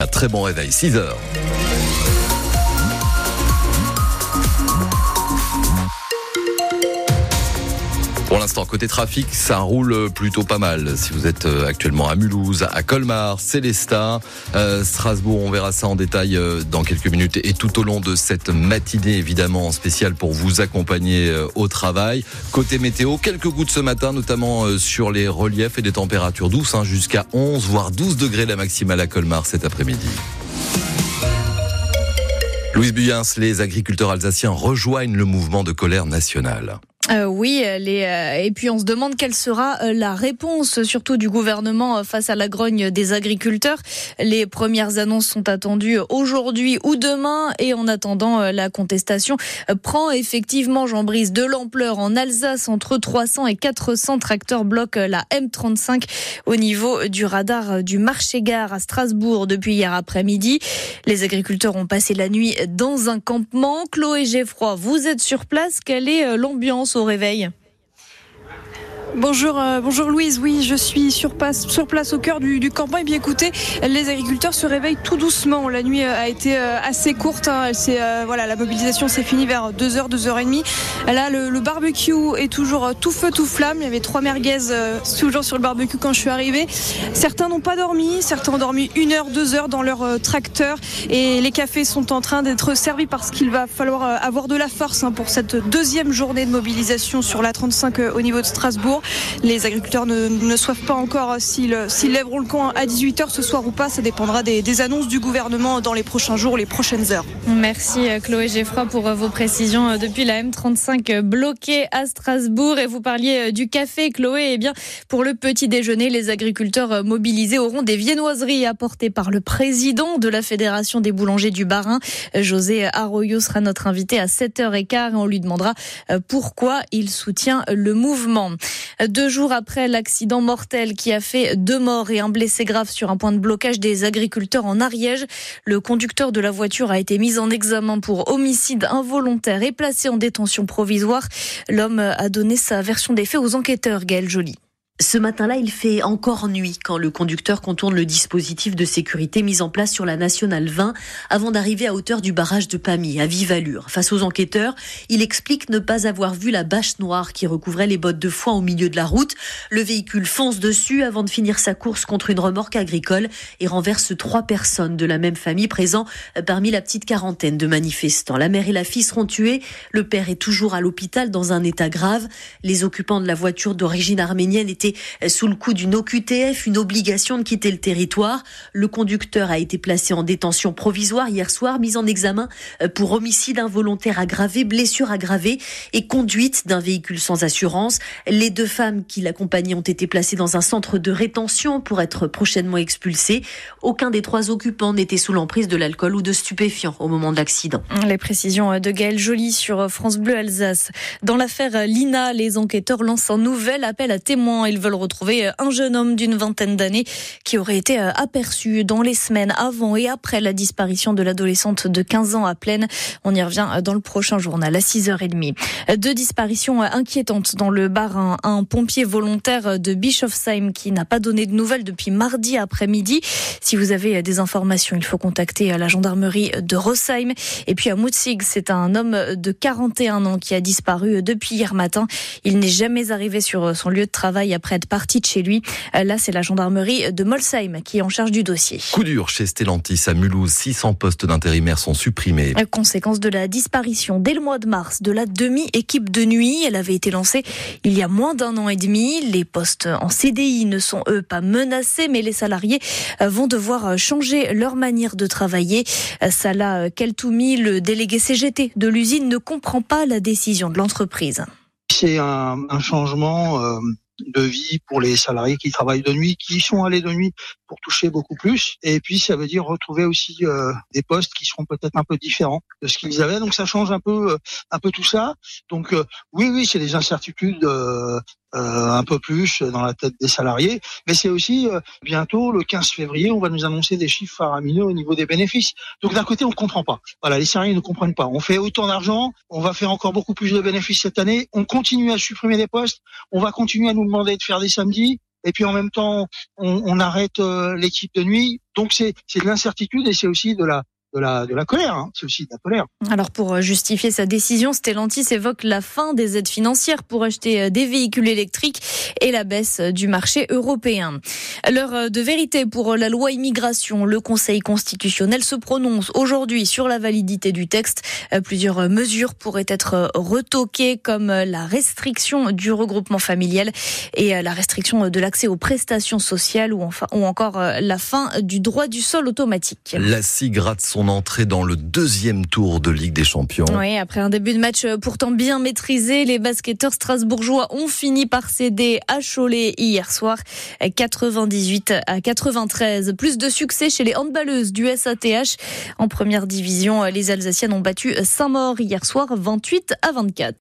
Un très bon réveil, 6 heures. Pour l'instant, côté trafic, ça roule plutôt pas mal. Si vous êtes euh, actuellement à Mulhouse, à Colmar, Célestat, euh, Strasbourg, on verra ça en détail euh, dans quelques minutes et tout au long de cette matinée, évidemment, spéciale pour vous accompagner au travail. Côté météo, quelques gouttes ce matin, notamment sur les reliefs et des températures douces, hein, jusqu'à 11 voire 12 degrés la maximale à Colmar cet après-midi. Louise Buyens, les agriculteurs alsaciens rejoignent le mouvement de colère nationale. Euh, oui, les, euh, et puis on se demande quelle sera euh, la réponse, surtout du gouvernement face à la grogne des agriculteurs. Les premières annonces sont attendues aujourd'hui ou demain, et en attendant, la contestation prend effectivement, Jean Brise, de l'ampleur en Alsace. Entre 300 et 400 tracteurs bloquent la M35 au niveau du radar du marché-gare à Strasbourg depuis hier après-midi. Les agriculteurs ont passé la nuit dans un campement. Chloé Geffroy, vous êtes sur place. Quelle est l'ambiance au réveil Bonjour, euh, bonjour Louise. Oui, je suis sur place, au cœur du, du. Et bien écoutez, les agriculteurs se réveillent tout doucement. La nuit euh, a été euh, assez courte. Hein. Voilà, la mobilisation s'est finie vers 2h, 2h30. Là, le, le, barbecue est toujours tout feu, tout flamme. Il y avait trois merguez toujours sur le barbecue quand je suis arrivée. Certains n'ont pas dormi, certains ont dormi une heure, deux heures dans leur tracteur. Et les cafés sont en train d'être servis parce qu'il va falloir avoir de la force hein, pour cette deuxième journée de mobilisation sur la 35 au niveau de Strasbourg. Les agriculteurs ne, ne savent pas encore s'ils lèveront le camp à 18h ce soir ou pas. Ça dépendra des, des, annonces du gouvernement dans les prochains jours, les prochaines heures. Merci euh, Chloé Geffroy pour euh, vos précisions euh, depuis la M35 bloquée à Strasbourg. Et vous parliez du café, Chloé. Eh bien, pour le petit déjeuner, les agriculteurs mobilisés auront des viennoiseries apportées par le président de la Fédération des boulangers du Barin. José Arroyo sera notre invité à 7h15 et on lui demandera pourquoi il soutient le mouvement. Deux jours après l'accident mortel qui a fait deux morts et un blessé grave sur un point de blocage des agriculteurs en Ariège, le conducteur de la voiture a été mis en examen pour homicide involontaire et placé en détention provisoire. L'homme a donné sa version des faits aux enquêteurs, Gaël Joly. Ce matin-là, il fait encore nuit quand le conducteur contourne le dispositif de sécurité mis en place sur la nationale 20 avant d'arriver à hauteur du barrage de Pamy, à vive allure. Face aux enquêteurs, il explique ne pas avoir vu la bâche noire qui recouvrait les bottes de foin au milieu de la route. Le véhicule fonce dessus avant de finir sa course contre une remorque agricole et renverse trois personnes de la même famille présents parmi la petite quarantaine de manifestants. La mère et la fille seront tuées. Le père est toujours à l'hôpital dans un état grave. Les occupants de la voiture d'origine arménienne étaient sous le coup d'une OQTF, une obligation de quitter le territoire. Le conducteur a été placé en détention provisoire hier soir, mis en examen euh, pour homicide involontaire aggravé, blessure aggravée et conduite d'un véhicule sans assurance. Les deux femmes qui l'accompagnaient ont été placées dans un centre de rétention pour être prochainement expulsées. Aucun des trois occupants n'était sous l'emprise de l'alcool ou de stupéfiants au moment de l'accident. Les précisions de Gaël Joly sur France Bleu Alsace. Dans l'affaire Lina, les enquêteurs lancent un nouvel appel à témoins. Veulent retrouver un jeune homme d'une vingtaine d'années qui aurait été euh, aperçu dans les semaines avant et après la disparition de l'adolescente de 15 ans à Plaine. On y revient dans le prochain journal à 6h30. Deux disparitions inquiétantes dans le bar. Un, pompier volontaire de Bischofsheim qui n'a pas donné de nouvelles depuis mardi après-midi. Si vous avez des informations, il faut contacter la gendarmerie de Rosheim. Et puis à Mutzig, c'est un homme de 41 ans qui a disparu depuis hier matin. Il n'est jamais arrivé sur son lieu de travail après être partie de chez lui. Euh, là, c'est la gendarmerie de Molsheim qui est en charge du dossier. Coup dur chez Stellantis à Mulhouse. 600 postes d'intérimaires sont supprimés. Euh, conséquence de la disparition dès le mois de mars de la demi-équipe de nuit. Elle avait été lancée il y a moins d'un an et demi. Les postes en CDI ne sont eux pas menacés, mais les salariés euh, vont devoir changer leur manière de travailler. Salah Keltoumi, le délégué CGT de l'usine, ne comprend pas la décision de l'entreprise. C'est un, un, changement de vie pour les salariés qui travaillent de nuit, qui sont allés de nuit pour toucher beaucoup plus. Et puis ça veut dire retrouver aussi euh, des postes qui seront peut-être un peu différents de ce qu'ils avaient. Donc ça change un peu, euh, un peu tout ça. Donc euh, oui, oui, c'est des incertitudes un peu plus dans la tête des salariés, mais c'est aussi bientôt le 15 février, on va nous annoncer des chiffres faramineux au niveau des bénéfices. Donc d'un côté, on comprend pas. Voilà, les salariés ne comprennent pas. On fait autant d'argent, on va faire encore beaucoup plus de bénéfices cette année. On continue à supprimer des postes, on va continuer à nous demander de faire des samedis et puis en même temps, on, on arrête l'équipe de nuit. Donc c'est de l'incertitude et c'est aussi de la de la, de la colère. Hein. C'est aussi de la colère. Alors pour euh, justifier sa décision, Stellantis évoque la fin des aides financières pour acheter euh, des véhicules électriques et la baisse euh, du marché européen. L'heure de vérité pour la loi immigration. Le Conseil constitutionnel se prononce aujourd'hui sur la validité du texte. Plusieurs mesures pourraient être retoquées comme la restriction du regroupement familial et la restriction de l'accès aux prestations sociales ou, enfin, ou encore la fin du droit du sol automatique. La gratte son entrée dans le deuxième tour de Ligue des Champions. Oui, après un début de match euh, pourtant bien maîtrisé, les basketteurs strasbourgeois ont fini par céder à Cholet hier soir, 98 à 93. Plus de succès chez les handballeuses du SATH. En première division, les Alsaciennes ont battu Saint-Maur hier soir, 28 à 24.